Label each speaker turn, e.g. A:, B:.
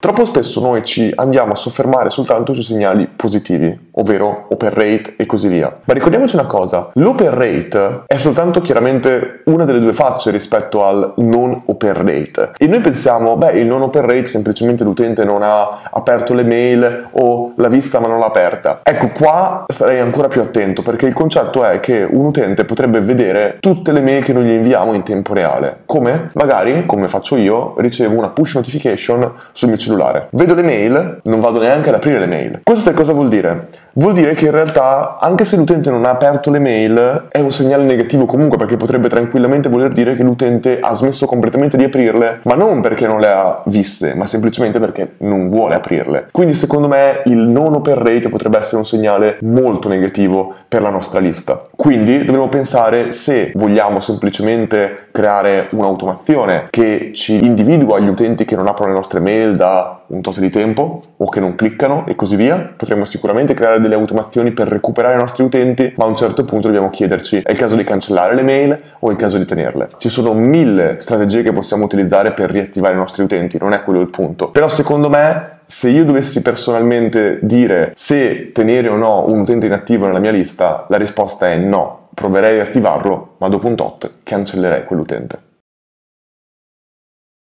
A: Troppo spesso noi ci andiamo a soffermare soltanto sui segnali positivi, ovvero open rate e così via. Ma ricordiamoci una cosa, l'open rate è soltanto chiaramente una delle due facce rispetto al non open rate. E noi pensiamo, beh, il non open rate semplicemente l'utente non ha aperto le mail o l'ha vista ma non l'ha aperta. Ecco, qua starei ancora più attento perché il concetto è che un utente potrebbe vedere tutte le mail che noi gli inviamo in tempo reale. Come? Magari, come faccio io, ricevo una push notification sul mio cellulare. Vedo le mail, non vado neanche ad aprire le mail. Questo cosa vuol dire? Vuol dire che in realtà, anche se l'utente non ha aperto le mail, è un segnale negativo comunque perché potrebbe tranquillamente voler dire che l'utente ha smesso completamente di aprirle, ma non perché non le ha viste, ma semplicemente perché non vuole aprirle. Quindi secondo me il non open rate potrebbe essere un segnale molto negativo per la nostra lista. Quindi dovremo pensare se vogliamo semplicemente creare un'automazione che ci individua gli utenti che non aprono le nostre mail da un tot di tempo o che non cliccano e così via. Potremmo sicuramente creare delle automazioni per recuperare i nostri utenti, ma a un certo punto dobbiamo chiederci è il caso di cancellare le mail o è il caso di tenerle. Ci sono mille strategie che possiamo utilizzare per riattivare i nostri utenti, non è quello il punto. Però secondo me se io dovessi personalmente dire se tenere o no un utente inattivo nella mia lista, la risposta è no. Proverei a attivarlo, ma dopo un tot cancellerei quell'utente.